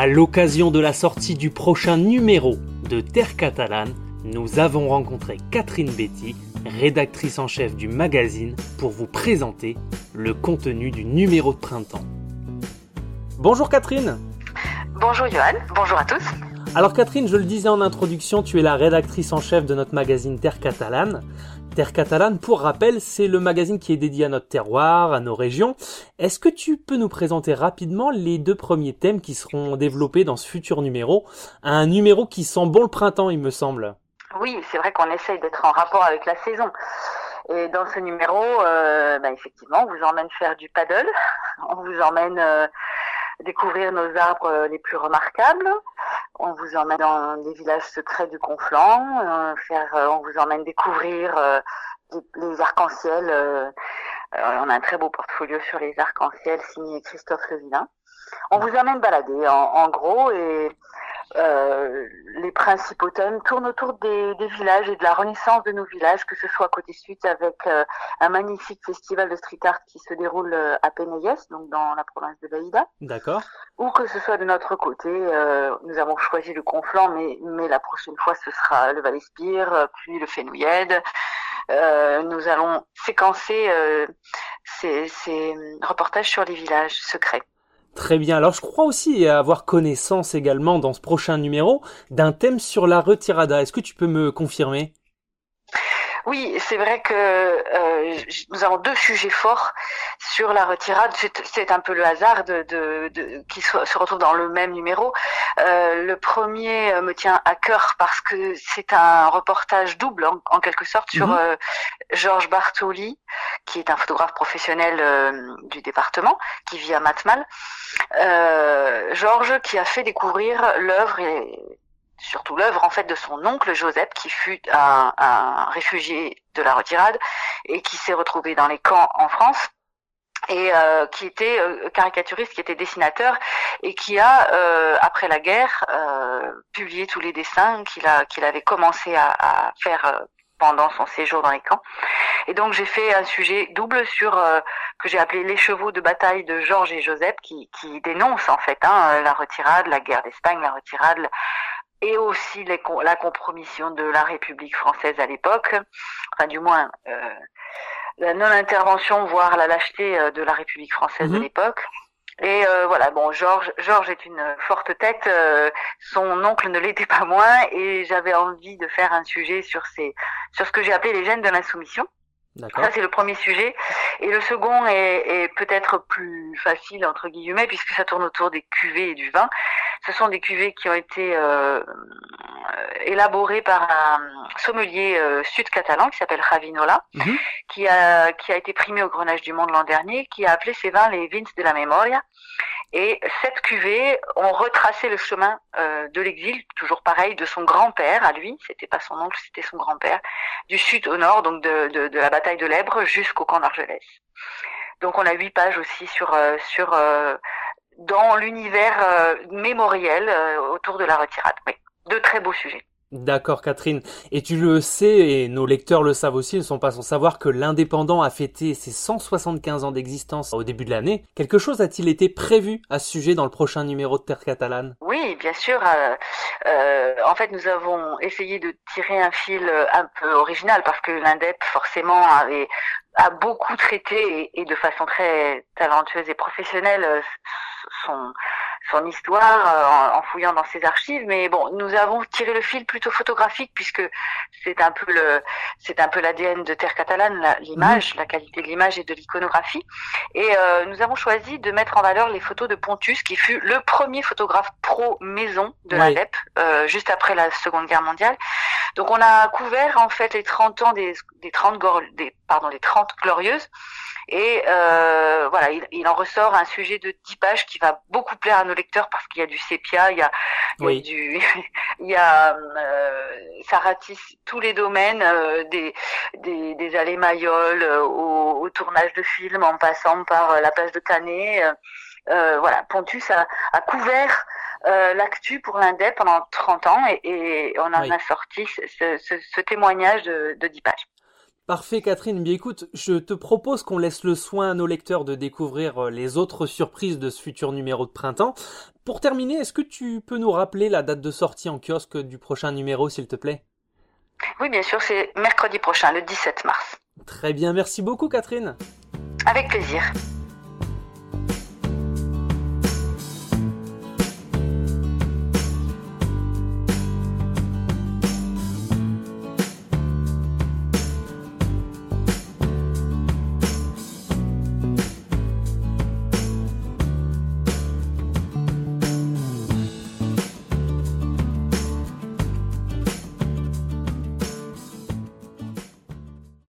À l'occasion de la sortie du prochain numéro de Terre Catalane, nous avons rencontré Catherine Betty, rédactrice en chef du magazine, pour vous présenter le contenu du numéro de printemps. Bonjour Catherine Bonjour Johan, bonjour à tous alors Catherine, je le disais en introduction, tu es la rédactrice en chef de notre magazine Terre Catalane. Terre Catalane, pour rappel, c'est le magazine qui est dédié à notre terroir, à nos régions. Est-ce que tu peux nous présenter rapidement les deux premiers thèmes qui seront développés dans ce futur numéro? Un numéro qui sent bon le printemps, il me semble. Oui, c'est vrai qu'on essaye d'être en rapport avec la saison. Et dans ce numéro, euh, bah, effectivement, on vous emmène faire du paddle, on vous emmène euh, découvrir nos arbres les plus remarquables, on vous emmène dans les villages secrets du Conflent, euh, faire, euh, on vous emmène découvrir euh, les, arcs-en-ciel. on a un très beau portfolio sur les arcs-en-ciel signé Christophe Levillain. On vous emmène balader en, en gros et euh, les principaux thèmes tournent autour des, villages et de la renaissance de nos villages, que ce soit côté sud avec euh, un magnifique festival de street art qui se déroule euh, à Penayes, donc dans la province de Baïda. D'accord. Ou que ce soit de notre côté, nous avons choisi le Conflent, mais, mais la prochaine fois ce sera le Val-Espire, puis le Fenouillède. nous allons séquencer ces, ces reportages sur les villages secrets. Très bien. Alors je crois aussi avoir connaissance également dans ce prochain numéro d'un thème sur la retirada. Est-ce que tu peux me confirmer? Oui, c'est vrai que euh, nous avons deux sujets forts sur la retirade. C'est un peu le hasard de, de, qui se, se, retrouve dans le même numéro. Euh, le premier euh, me tient à cœur parce que c'est un reportage double en, quelque sorte sur mhm. Georges Bartoli, qui est un photographe professionnel du département, qui vit à Matmal. Georges qui a fait découvrir l'œuvre et surtout l'œuvre en fait de son oncle Joseph, qui fut un, un réfugié de la retirade et qui s'est retrouvé dans les camps en France et euh, qui était euh, caricaturiste, qui était dessinateur et qui a euh, après la guerre euh, publié tous les dessins qu'il avait commencé à, à faire euh, pendant son séjour dans les camps. Et donc j'ai fait un sujet double sur que j'ai appelé les chevaux de bataille de Georges et Joseph qui, qui dénoncent en fait hein, la retirade, la guerre d'Espagne, la retirade, et aussi les, la compromission de la République française à l'époque, enfin du moins euh, la non-intervention, voire la lâcheté euh, de la République française de mhm. l'époque. Et euh, voilà, bon, Georges, Georges est une forte tête, euh, son oncle ne l'était pas moins, et j'avais envie de faire un sujet sur ces, sur ce que j'ai appelé les gènes de l'insoumission. Ça, c'est le premier sujet. Et le second est, est peut-être plus facile, entre guillemets, puisque ça tourne autour des cuvées et du vin. Ce sont des cuvées qui ont été euh, élaborées par un sommelier euh, sud-catalan qui s'appelle Javinola, mhm. qui, a, qui a été primé au Grenage du Monde l'an dernier, qui a appelé ses vins les Vins de la Memoria. Et cette cuvée ont retracé le chemin euh, de l'exil, toujours pareil, de son grand-père à lui, c'était pas son oncle, c'était son grand-père, du sud au nord, donc de, la bataille de l'Ebre jusqu'au camp d'Argelès. Donc on a huit pages aussi sur euh, sur euh, dans l'univers mémoriel autour de la retirade. Oui, de très beaux sujets. D'accord Catherine. Et tu le sais, et nos lecteurs le savent aussi, ne sont pas sans savoir que l'Indépendant a fêté ses 175 ans d'existence au début de l'année. Quelque chose a-t-il été prévu à ce sujet dans le prochain numéro de Terre Catalane? Oui, bien sûr. Euh, euh, en fait, nous avons essayé de tirer un fil un peu original parce que l'Indep, forcément, avait a beaucoup traité et, de façon très talentueuse et professionnelle euh, son son histoire euh, en, fouillant dans ses archives. Mais bon nous avons tiré le fil plutôt photographique puisque c'est un peu le c'est un peu l'ADN de Terre catalane l'image la qualité de l'image et de l'iconographie. Et euh, nous avons choisi de mettre en valeur les photos de Pontus qui fut le premier photographe pro maison de la LEP juste après la Seconde Guerre mondiale. Donc on a couvert en fait les 30 ans des des 30 des pardon les 30 glorieuse. Et euh, voilà, il, en ressort un sujet de 10 pages qui va beaucoup plaire à nos lecteurs parce qu'il y a du sépia, il y a, du, il y a, euh, ça ratisse tous les domaines, euh, des, des, des allées mailloles au, tournage de films en passant par la page de Canet. voilà, Pontus a, a couvert l'actu pour l'Indep pendant 30 ans et, on en a sorti ce, ce, ce témoignage de, de 10 pages. Parfait Catherine, bien écoute, je te propose qu'on laisse le soin à nos lecteurs de découvrir euh, les autres surprises de ce futur numéro de printemps. Pour terminer, est-ce que tu peux nous rappeler la date de sortie en kiosque du prochain numéro s'il te plaît? Oui bien sûr, c'est mercredi prochain, le 17 mars. Très bien, merci beaucoup Catherine. Avec plaisir.